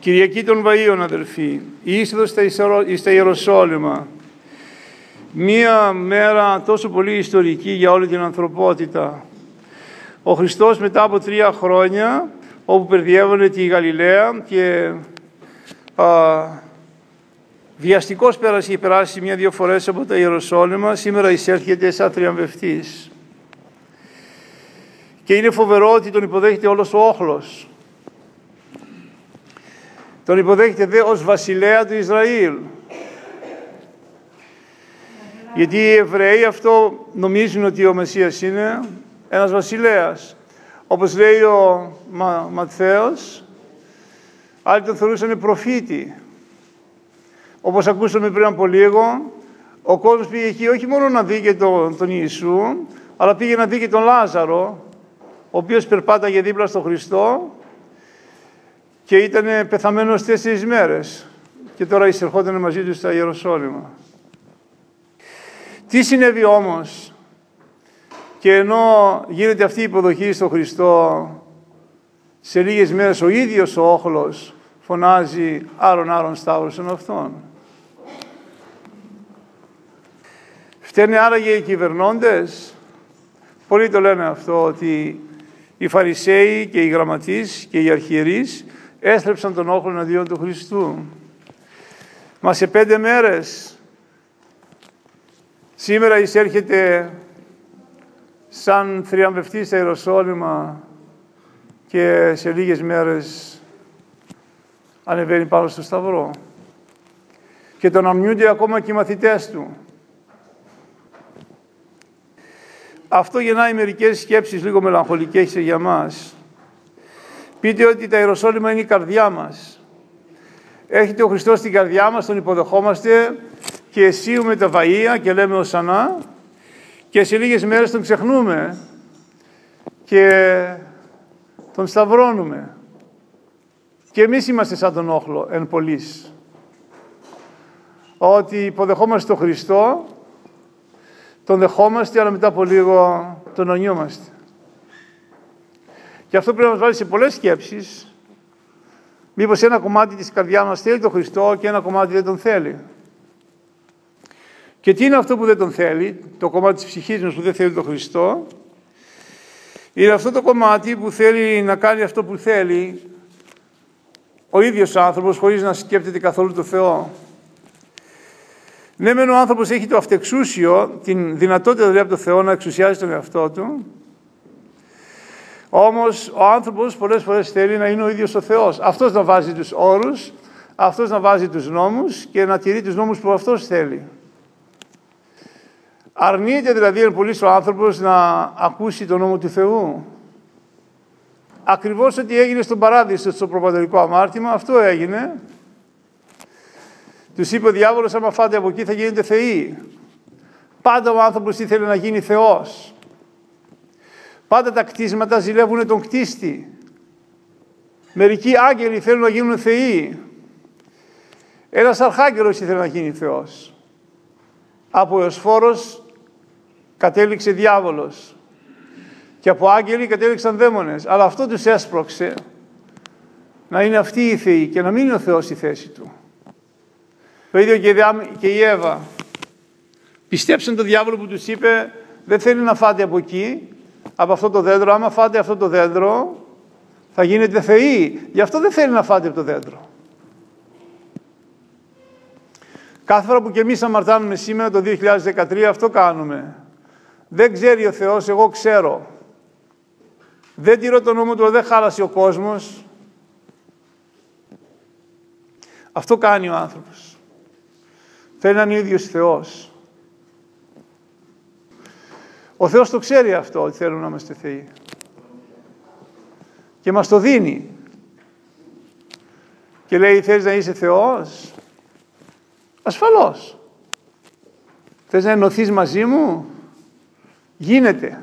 Κυριακή των Βαΐων, αδελφοί, η είσοδος στα Ιεροσόλυμα, μία μέρα τόσο πολύ ιστορική για όλη την ανθρωπότητα. Ο Χριστός μετά από τρία χρόνια, όπου περδιεύωνε τη Γαλιλαία και α, βιαστικός πέρασε, είχε περάσει μία-δύο φορές από τα Ιεροσόλυμα, σήμερα εισέρχεται σαν θριαμβευτής. Και είναι φοβερό ότι τον υποδέχεται όλος ο όχλος. Τον υποδέχεται δε ως βασιλέα του Ισραήλ. Γιατί οι Εβραίοι αυτό νομίζουν ότι ο Μεσσίας είναι ένας βασιλέας. Όπως λέει ο Μα, Ματθαίος, άλλοι τον θεωρούσαν προφήτη. Όπως ακούσαμε πριν από λίγο, ο κόσμος πήγε εκεί όχι μόνο να δει και τον, τον Ιησού, αλλά πήγε να δει και τον Λάζαρο, ο οποίος περπάταγε δίπλα στον Χριστό και ήταν πεθαμένος τέσσερις μέρες και τώρα εισερχόταν μαζί τους στα Ιεροσόλυμα. Τι συνέβη όμως; Και ενώ γίνεται αυτή η υποδοχή στον Χριστό σε λίγες μέρες ο ίδιος ο όχλος φωνάζει άλλον άλλον σταύρωσον αυτόν. Φταίνε άραγε οι κυβερνώντες. Πολλοί το λένε αυτό ότι οι Φαρισαίοι και οι γραμματείς και οι αρχιερείς έστρεψαν τον όχλο εναντίον του Χριστού. Μας σε πέντε μέρες σήμερα εισέρχεται σαν θριαμβευτή στα Ιεροσόλυμα και σε λίγες μέρες ανεβαίνει πάνω στο Σταυρό. Και τον αμνιούνται ακόμα και οι μαθητές του. Αυτό γεννάει μερικές σκέψεις λίγο μελαγχολικές για μας. Πείτε ότι τα Ιεροσόλυμα είναι η καρδιά μας. Έχετε ο Χριστός στην καρδιά μας, τον υποδεχόμαστε και αισίουμε τα βαΐα και λέμε οσανά και σε λίγες μέρες τον ξεχνούμε και τον σταυρώνουμε. Και εμείς είμαστε σαν τον όχλο εν πολλής. Ότι υποδεχόμαστε τον Χριστό, τον δεχόμαστε, αλλά μετά από λίγο τον ονιόμαστε. Και αυτό πρέπει να μας βάλει σε πολλές σκέψεις. Μήπως ένα κομμάτι της καρδιάς μας θέλει τον Χριστό και ένα κομμάτι δεν τον θέλει. Και τι είναι αυτό που δεν τον θέλει, το κομμάτι της ψυχής μας που δεν θέλει τον Χριστό. Είναι αυτό το κομμάτι που θέλει να κάνει αυτό που θέλει ο ίδιος άνθρωπος χωρίς να σκέπτεται καθόλου το Θεό. Ναι, μεν ο άνθρωπος έχει το αυτεξούσιο, την δυνατότητα δηλαδή από το Θεό να εξουσιάζει τον εαυτό του, όμως ο άνθρωπος πολλές φορές θέλει να είναι ο ίδιος ο Θεός. Αυτός να βάζει τους όρους, αυτός να βάζει τους νόμους και να τηρεί τους νόμους που αυτός θέλει. Αρνείται δηλαδή εν πολύ ο άνθρωπος να ακούσει τον νόμο του Θεού. Ακριβώς ό,τι έγινε στον παράδεισο, στο προπατορικό αμάρτημα, αυτό έγινε. Τους είπε ο διάβολος, άμα φάτε από εκεί θα γίνετε θεοί. Πάντα ο άνθρωπος ήθελε να γίνει Θεός. Πάντα τα κτίσματα ζηλεύουν τον κτίστη. Μερικοί άγγελοι θέλουν να γίνουν θεοί. Ένας αρχάγγελος ήθελε να γίνει Θεός. Από Εωσφόρος κατέληξε διάβολος. Και από άγγελοι κατέληξαν δαίμονες. Αλλά αυτό τους έσπρωξε να είναι αυτοί οι θεοί και να μην είναι ο Θεός στη θέση του. Το ίδιο και η Εύα. Πιστέψαν τον διάβολο που τους είπε δεν θέλει να φάτε από εκεί από αυτό το δέντρο, άμα φάτε αυτό το δέντρο, θα γίνετε θεοί. Γι' αυτό δεν θέλει να φάτε από το δέντρο. Κάθε φορά που και εμείς αμαρτάνουμε σήμερα το 2013 αυτό κάνουμε. Δεν ξέρει ο Θεός, εγώ ξέρω. Δεν τηρώ τον νόμο του, δεν χάλασε ο κόσμος. Αυτό κάνει ο άνθρωπος. Θέλει να είναι ο ίδιος Θεός. Ο Θεός το ξέρει αυτό, ότι θέλουμε να είμαστε Θεοί. Και μας το δίνει. Και λέει, θέλεις να είσαι Θεός; Ασφαλώς. Θες να ενωθείς μαζί μου; Γίνεται.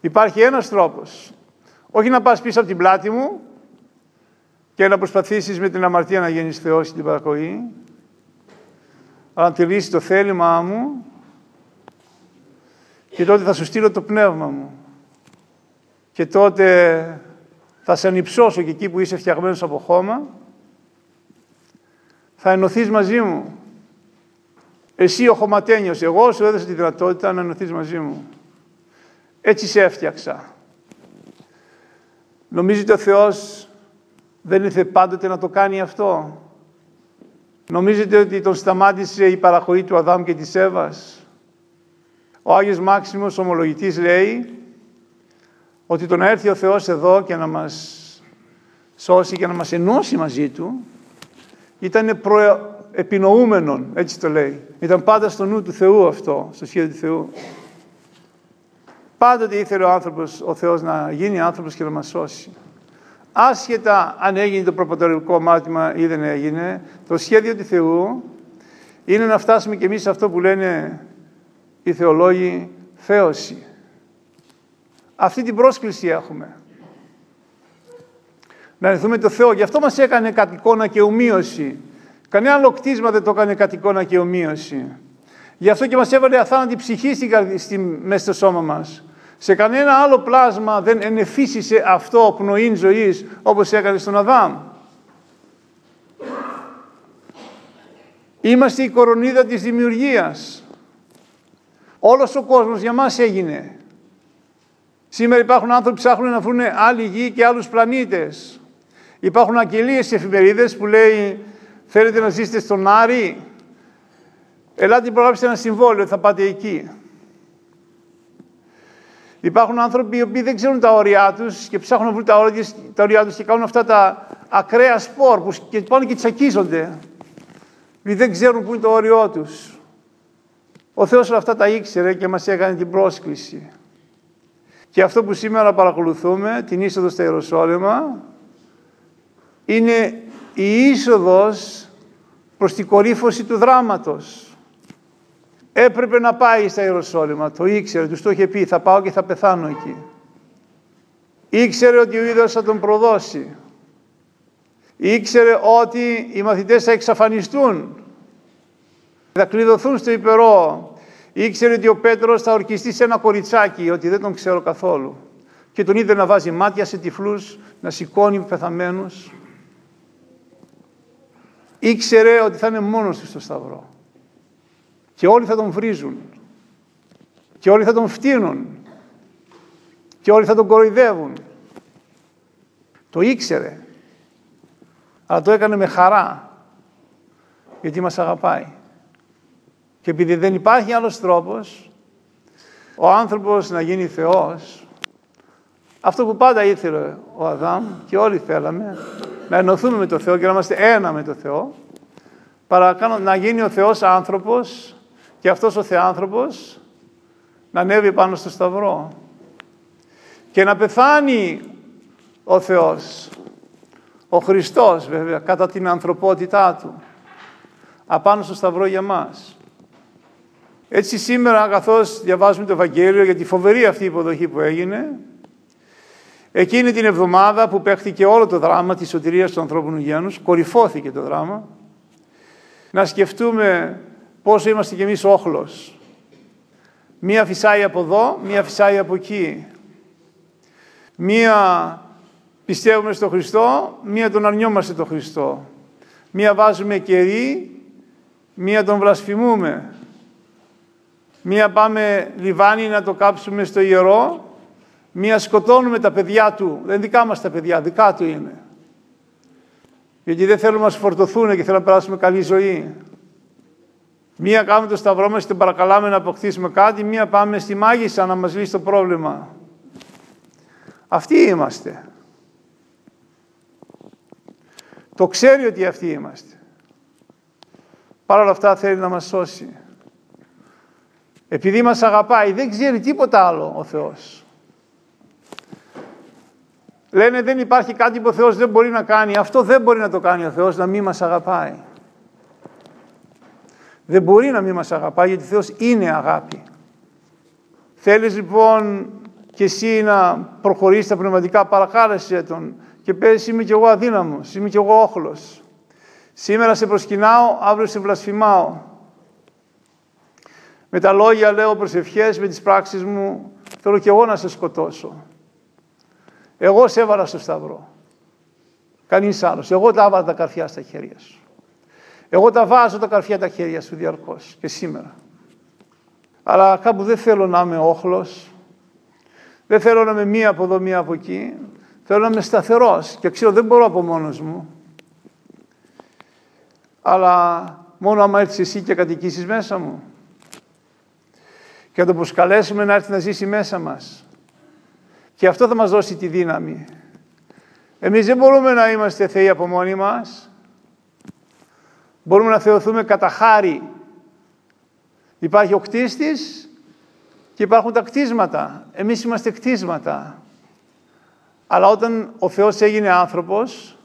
Υπάρχει ένας τρόπος. Όχι να πας πίσω από την πλάτη μου και να προσπαθήσεις με την αμαρτία να γίνεις Θεός στην παρακοή, αλλά να τηρήσεις το θέλημά μου και τότε θα σου στείλω το πνεύμα μου. Και τότε Θα σε ανυψώσω και εκεί που είσαι φτιαγμένος από χώμα. Θα ενωθείς μαζί μου. Εσύ ο χωματένιος, εγώ σου έδωσα τη δυνατότητα να ενωθείς μαζί μου. Έτσι σε έφτιαξα. Νομίζετε ο Θεός δεν ήρθε πάντοτε να το κάνει αυτό; Νομίζετε ότι τον σταμάτησε η παραχωρή του Αδάμ και της Εύας; Ο Άγιος Μάξιμος ομολογητής λέει ότι το να έρθει ο Θεός εδώ και να μας σώσει και να μας ενώσει μαζί Του ήταν προεπινοούμενον, έτσι το λέει. Ήταν πάντα στο νου του Θεού αυτό, στο σχέδιο του Θεού. Πάντοτε ήθελε ο άνθρωπος, ο Θεός να γίνει άνθρωπος και να μας σώσει. Άσχετα αν έγινε το προπατορικό μάθημα ή δεν έγινε, το σχέδιο του Θεού είναι να φτάσουμε κι εμείς σε αυτό που λένε οι θεολόγοι θέωση. Αυτή την πρόσκληση έχουμε. Να ενθούμε το Θεό. Γι' αυτό μας έκανε κατ' εικόνα και ομοίωση. Κανένα άλλο κτίσμα δεν το έκανε κατ' εικόνα και ομοίωση. Γι' αυτό και μας έβαλε αθάνατη ψυχή στη, μέσα στο σώμα μας. Σε κανένα άλλο πλάσμα δεν ενεφύσισε αυτό πνοή ζωής όπως έκανε στον Αδάμ. Είμαστε η κορονίδα της δημιουργίας. Όλος ο κόσμος για μας έγινε. Σήμερα υπάρχουν άνθρωποι που ψάχνουν να βρουν άλλη γη και άλλους πλανήτες. Υπάρχουν αγγελίες σε εφημερίδες που λέει θέλετε να ζήσετε στον Άρη; Ελάτε υπογράψτε ένα συμβόλαιο, θα πάτε εκεί. Υπάρχουν άνθρωποι οι οποίοι δεν ξέρουν τα όρια τους και ψάχνουν να βρουν τα όρια, τα όρια τους και κάνουν αυτά τα ακραία σπορ που και πάνε και τσακίζονται. Επειδή δεν ξέρουν πού είναι το όριό τους. Ο Θεός όλα αυτά τα ήξερε και μας έκανε την πρόσκληση. Και αυτό που σήμερα παρακολουθούμε, την είσοδο στα Ιεροσόλυμα, είναι η είσοδος προς την κορύφωση του δράματος. Έπρεπε να πάει στα Ιεροσόλυμα, το ήξερε, τους το είχε πει, θα πάω και θα πεθάνω εκεί. Ήξερε ότι ο ίδιος θα τον προδώσει. Ήξερε ότι οι μαθητές θα εξαφανιστούν. Θα κλειδωθούν στο υπερό. Ήξερε ότι ο Πέτρος θα ορκιστεί σε ένα κοριτσάκι, ότι δεν τον ξέρω καθόλου. Και τον είδε να βάζει μάτια σε τυφλούς, να σηκώνει πεθαμένους. Ήξερε ότι θα είναι μόνος του στο Σταυρό. Και όλοι θα τον βρίζουν. Και όλοι θα τον φτύνουν. Και όλοι θα τον κοροϊδεύουν. Το ήξερε. Αλλά το έκανε με χαρά. Γιατί μας αγαπάει. Και επειδή δεν υπάρχει άλλος τρόπος, ο άνθρωπος να γίνει Θεός, αυτό που πάντα ήθελε ο Αδάμ και όλοι θέλαμε, να ενωθούμε με το Θεό και να είμαστε ένα με το Θεό, παρακάνω να γίνει ο Θεός άνθρωπος και αυτός ο Θεάνθρωπος να ανέβει πάνω στο Σταυρό και να πεθάνει ο Θεός, ο Χριστός βέβαια, κατά την ανθρωπότητά Του, απάνω στο Σταυρό για μας. Έτσι σήμερα καθώς διαβάζουμε το Ευαγγέλιο για τη φοβερή αυτή υποδοχή που έγινε, εκείνη την εβδομάδα που παίχτηκε όλο το δράμα της σωτηρίας του ανθρώπινου γένους, κορυφώθηκε το δράμα, να σκεφτούμε πόσο είμαστε κι εμείς όχλος. Μία φυσάει από εδώ, μία φυσάει από εκεί. Μία πιστεύουμε στο Χριστό, μία τον αρνιόμαστε τον Χριστό. Μία βάζουμε κερί, μία τον βλασφημούμε. Μία πάμε λιβάνι να το κάψουμε στο ιερό, μία σκοτώνουμε τα παιδιά του. Δεν δικά μας τα παιδιά, δικά του είναι. Γιατί δεν θέλουμε να μας φορτωθούν και θέλουμε να περάσουμε καλή ζωή. Μία κάνουμε το σταυρό μας και τον παρακαλάμε να αποκτήσουμε κάτι, μία πάμε στη μάγισσα να μας λύσει το πρόβλημα. Αυτοί είμαστε. Το ξέρει ότι αυτοί είμαστε. Παρ' όλα αυτά θέλει να μας σώσει. Επειδή μας αγαπάει, δεν ξέρει τίποτα άλλο ο Θεός. Λένε δεν υπάρχει κάτι που ο Θεός δεν μπορεί να κάνει. Αυτό δεν μπορεί να το κάνει ο Θεός, να μην μας αγαπάει. Δεν μπορεί να μην μας αγαπάει γιατί Θεός είναι αγάπη. Θέλεις λοιπόν και εσύ να προχωρήσεις τα πνευματικά παρακάλεσέ Τον και πες είμαι κι εγώ αδύναμος, είμαι κι εγώ όχλος. Σήμερα σε προσκυνάω, αύριο σε βλασφημάω. Με τα λόγια λέω προσευχές, με τις πράξεις μου θέλω κι εγώ να σε σκοτώσω. Εγώ σε έβαλα στο σταυρό. Κανείς άλλος. Εγώ τα έβαλα τα καρφιά στα χέρια σου. Εγώ τα βάζω τα καρφιά τα χέρια σου διαρκώς και σήμερα. Αλλά κάπου δεν θέλω να είμαι όχλος. Δεν θέλω να είμαι μία από εδώ, μία από εκεί. Θέλω να είμαι σταθερός και ξέρω δεν μπορώ από μόνος μου. Αλλά μόνο άμα έρθεις εσύ και κατοικήσεις μέσα μου. Και να το προσκαλέσουμε να έρθει να ζήσει μέσα μας. Και αυτό θα μας δώσει τη δύναμη. Εμείς δεν μπορούμε να είμαστε θεοί από μόνοι μας. Μπορούμε να θεωθούμε κατά χάρη. Υπάρχει ο κτίστης και υπάρχουν τα κτίσματα. Εμείς είμαστε κτίσματα. Αλλά όταν ο Θεός έγινε άνθρωπος,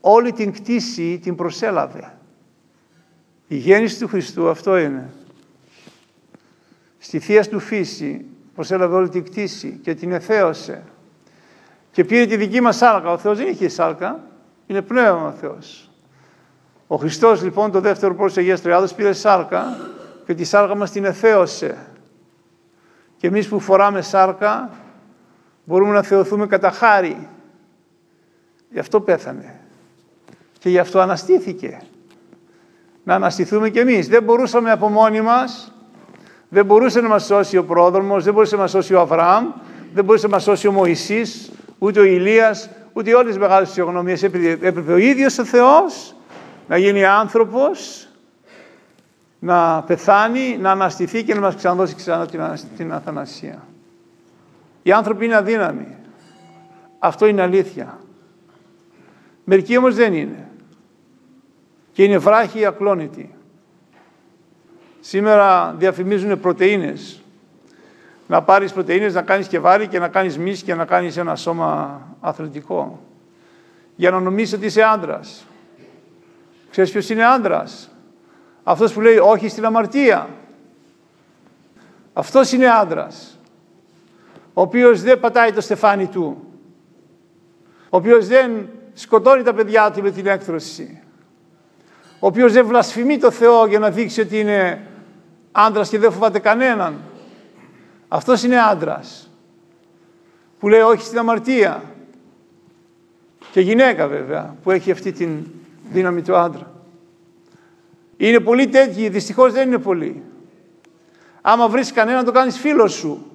όλη την κτήση την προσέλαβε. Η γέννηση του Χριστού αυτό είναι. Στη Θεία του φύση προσέλαβε όλη την κτήση και την εθέωσε. Και πήρε τη δική μας σάρκα. Ο Θεός δεν είχε σάρκα, είναι πνεύμα ο Θεός. Ο Χριστός λοιπόν το δεύτερο πρόσωπο της Αγίας Τριάδος πήρε σάρκα και τη σάρκα μας την εθέωσε. Και εμείς που φοράμε σάρκα μπορούμε να θεωθούμε κατά χάρη. Γι' αυτό πέθανε. Και γι' αυτό αναστήθηκε. Να αναστηθούμε κι εμείς. Δεν μπορούσαμε από μόνοι μας, δεν μπορούσε να μας σώσει ο πρόδρομος, δεν μπορούσε να μας σώσει ο Αβραάμ, δεν μπορούσε να μας σώσει ο Μωυσής, ούτε ο Ηλίας, ούτε όλες τις μεγάλες φυσιογνωμίες. Έπρεπε ο ίδιος ο Θεός να γίνει άνθρωπος, να πεθάνει, να αναστηθεί και να μας ξαναδώσει ξανά την, την αθανασία. Οι άνθρωποι είναι αδύναμοι. Αυτό είναι αλήθεια. Μερικοί όμως δεν είναι. Και είναι βράχοι ακλόνητοι. Σήμερα διαφημίζουν πρωτεΐνες. Να πάρεις πρωτεΐνες, να κάνεις και βάρη και να κάνεις μυς και να κάνεις ένα σώμα αθλητικό. Για να νομίσεις ότι είσαι άντρας. Ξέρεις ποιος είναι άντρας; Αυτός που λέει όχι στην αμαρτία. Αυτός είναι άντρας. Ο οποίος δεν πατάει το στεφάνι του. Ο οποίος δεν σκοτώνει τα παιδιά του με την έκτρωση. Ο οποίος δεν βλασφημεί το Θεό για να δείξει ότι είναι άντρας και δεν φοβάται κανέναν. Αυτός είναι άντρας. Που λέει όχι στην αμαρτία. Και γυναίκα βέβαια που έχει αυτή την δύναμη του άντρα. Είναι πολλοί τέτοιοι, δυστυχώς δεν είναι πολλοί. Άμα βρεις κανέναν το κάνεις φίλος σου.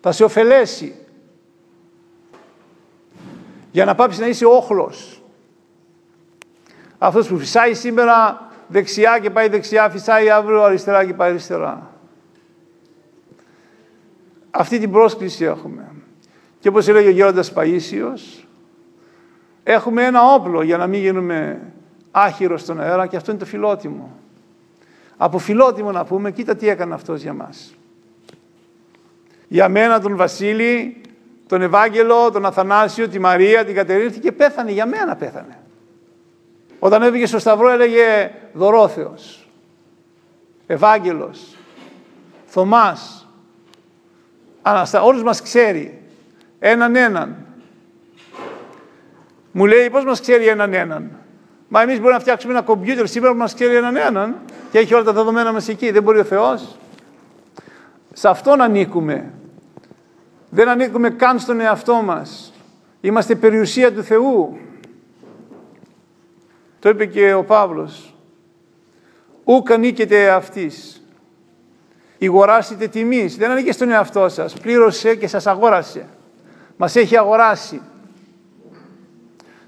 Θα σε ωφελέσει. Για να πάψεις να είσαι όχλος. Αυτός που φυσάει σήμερα δεξιά και πάει δεξιά, φυσάει αύριο αριστερά και πάει αριστερά. Αυτή την πρόσκληση έχουμε. Και όπως έλεγε ο Γέροντας Παΐσιος, έχουμε ένα όπλο για να μην γίνουμε άχυρος στον αέρα και αυτό είναι το φιλότιμο. Από φιλότιμο να πούμε, κοίτα τι έκανε αυτός για μας. Για μένα τον Βασίλη, τον Ευάγγελο, τον Αθανάσιο, τη Μαρία, την Κατερίνα και πέθανε, για μένα πέθανε. Όταν έβγαινε στο Σταυρό έλεγε Δωρόθεος, Ευάγγελος, Θωμάς, Αναστα... όλους μας ξέρει, έναν έναν. Μου λέει πώς μας ξέρει έναν έναν; Μα εμείς μπορούμε να φτιάξουμε ένα κομπιούτερ σήμερα που μας ξέρει έναν έναν και έχει όλα τα δεδομένα μας εκεί. Δεν μπορεί ο Θεός. Σε αυτόν ανήκουμε. Δεν ανήκουμε καν στον εαυτό μας. Είμαστε περιουσία του Θεού. Το είπε και ο Παύλος. Ούκ ανήκετε αυτής. Ηγοράσετε τιμής. Δεν ανήκει στον εαυτό σας. Πλήρωσε και σας αγόρασε. Μας έχει αγοράσει.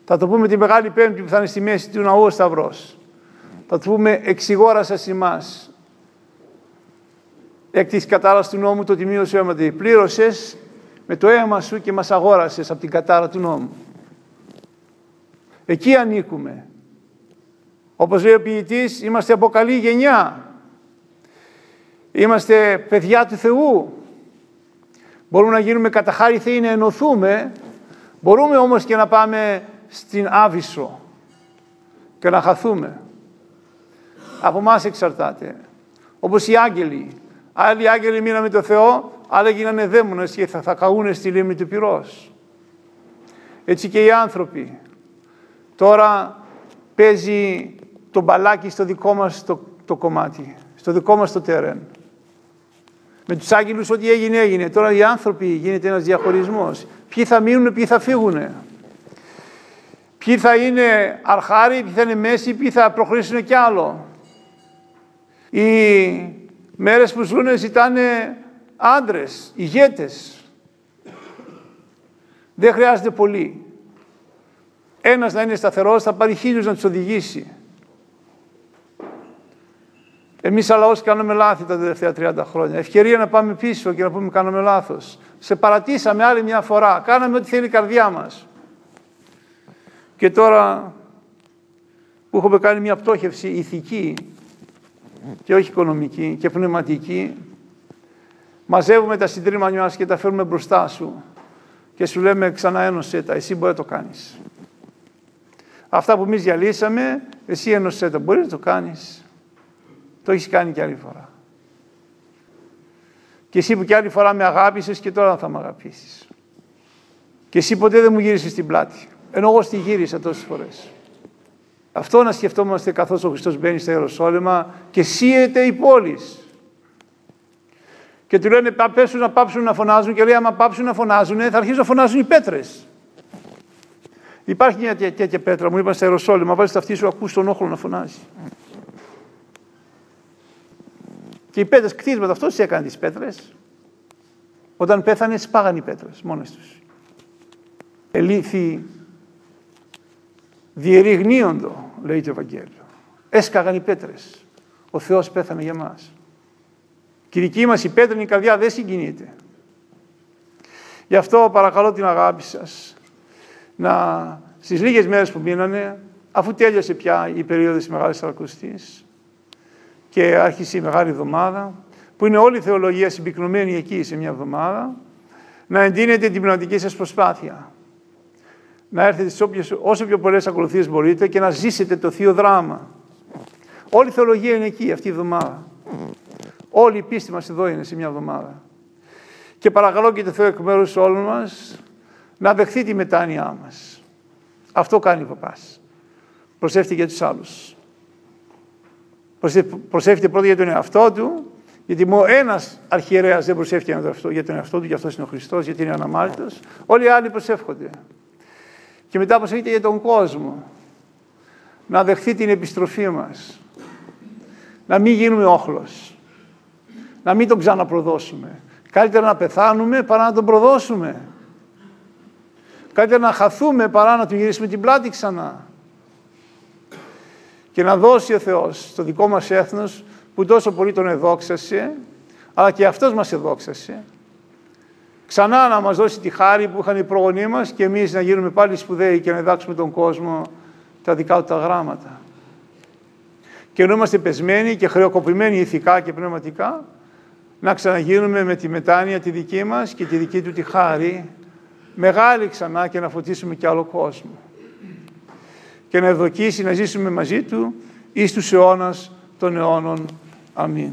Θα το πούμε τη Μεγάλη Πέμπτη που θα είναι στη μέση του ναού ο Σταυρός. Θα το πούμε εξηγόρασας ημάς. Εκ της κατάρας του νόμου το τιμίο σου αίματι. Πλήρωσες με το αίμα σου και μας αγόρασες από την κατάρα του νόμου. Εκεί ανήκουμε. Όπως λέει ο ποιητής, είμαστε από καλή γενιά. Είμαστε παιδιά του Θεού. Μπορούμε να γίνουμε κατά χάρη Θεοί να ενωθούμε. Μπορούμε όμως και να πάμε στην Άβυσσο και να χαθούμε. Από εμάς εξαρτάται. Όπως οι άγγελοι. Άλλοι άγγελοι μείναν με το Θεό, άλλοι γίνανε δαίμονες και θα, θα καούνε στη λίμνη του πυρός. Έτσι και οι άνθρωποι. Τώρα παίζει το μπαλάκι στο δικό μας το, το κομμάτι, στο δικό μας το τερέν. Με τους άγγελους ό,τι έγινε έγινε. Τώρα οι άνθρωποι γίνεται ένας διαχωρισμός. ποιοι θα μείνουν, ποιοι θα φύγουν. Ποιοι θα είναι αρχάροι, ποιοι θα είναι μέση, ποιοι θα προχωρήσουν κι άλλο. Οι μέρες που ζουν ζητάνε άντρες, ηγέτες. Δεν χρειάζεται πολύ. Ένας να είναι σταθερός θα πάρει χίλιους να τους οδηγήσει. Εμείς σαν λαός κάναμε λάθη τα τελευταία 30 χρόνια. Ευκαιρία να πάμε πίσω και να πούμε κάναμε λάθος. Σε παρατήσαμε άλλη μια φορά. Κάναμε ό,τι θέλει η καρδιά μας. Και τώρα που έχουμε κάνει μια πτώχευση ηθική και όχι οικονομική και πνευματική, μαζεύουμε τα συντρίμμανια μας και τα φέρουμε μπροστά σου και σου λέμε ξανά ένωσέ τα, εσύ μπορεί να το κάνεις. Αυτά που εμείς διαλύσαμε, εσύ ένωσέ τα, μπορείς να το κάνεις. Το έχεις κάνει και άλλη φορά. Και εσύ που και άλλη φορά με αγάπησες και τώρα θα με αγαπήσεις. Και εσύ ποτέ δεν μου γύρισες την πλάτη. Ενώ εγώ στη γύρισα τόσες φορές. Αυτό να σκεφτόμαστε καθώς ο Χριστός μπαίνει στα Ιεροσόλυμα και σύεται η πόλη. Και του λένε πέσουν να πάψουν να φωνάζουν και λέει άμα πάψουν να φωνάζουν θα αρχίσουν να φωνάζουν οι πέτρες. Υπάρχει μια τέτοια πέτρα, μου είπαν στα Ιεροσόλυμα, βάζεις τα αυτή σου, ακούς τον όχλο να φωνάζει. Και οι πέτρες κτίσματα, αυτός έκανε τις πέτρες. Όταν πέθανε σπάγαν οι πέτρες μόνες τους. Ελήθη διερηγνύοντο, λέει το Ευαγγέλιο. Έσκαγαν οι πέτρες. Ο Θεός πέθανε για μας. Και η δική μας η πέτρινη καρδιά δεν συγκινείται. Γι' αυτό παρακαλώ την αγάπη σας να στις λίγες μέρες που μείνανε, αφού τέλειωσε πια η περίοδος της Μεγάλης Σαρακοστής και άρχισε η Μεγάλη Εβδομάδα, που είναι όλη η θεολογία συμπυκνωμένη εκεί σε μια εβδομάδα, να εντείνετε την πνευματική σας προσπάθεια να έρθετε σε όποιες, όσο πιο πολλές ακολουθίες μπορείτε και να ζήσετε το Θείο Δράμα. Όλη η θεολογία είναι εκεί αυτή η εβδομάδα. Όλη η πίστη μας εδώ είναι σε μια εβδομάδα. Και παρακαλώ και το Θεό εκ μέρους όλων μας να δεχθεί τη μετάνοιά μας. Αυτό κάνει ο παπάς. Προσεύχεται για τους άλλους. Προσεύχεται πρώτα για τον εαυτό του, γιατί μόνο ένας αρχιερέας δεν προσεύχεται για τον εαυτό του, γι' αυτό είναι ο Χριστός, γιατί είναι αναμάρτητος. Όλοι οι άλλοι προσεύχονται και μετά προσέχετε για τον κόσμο. Να δεχθεί την επιστροφή μας. Να μην γίνουμε όχλος. Να μην τον ξαναπροδώσουμε. Καλύτερα να πεθάνουμε παρά να τον προδώσουμε. Καλύτερα να χαθούμε παρά να του γυρίσουμε την πλάτη ξανά. Και να δώσει ο Θεός στο δικό μας έθνος που τόσο πολύ τον εδόξασε, αλλά και αυτός μας εδόξασε, ξανά να μας δώσει τη χάρη που είχαν οι προγονείς μας και εμείς να γίνουμε πάλι σπουδαίοι και να διδάξουμε τον κόσμο τα δικά του τα γράμματα. Και ενώ είμαστε πεσμένοι και χρεοκοπημένοι ηθικά και πνευματικά, να ξαναγίνουμε με τη μετάνοια τη δική μας και τη δική του τη χάρη, μεγάλη ξανά και να φωτίσουμε και άλλο κόσμο. Και να ευδοκίσει να ζήσουμε μαζί του εις τους αιώνας των αιώνων. Αμήν.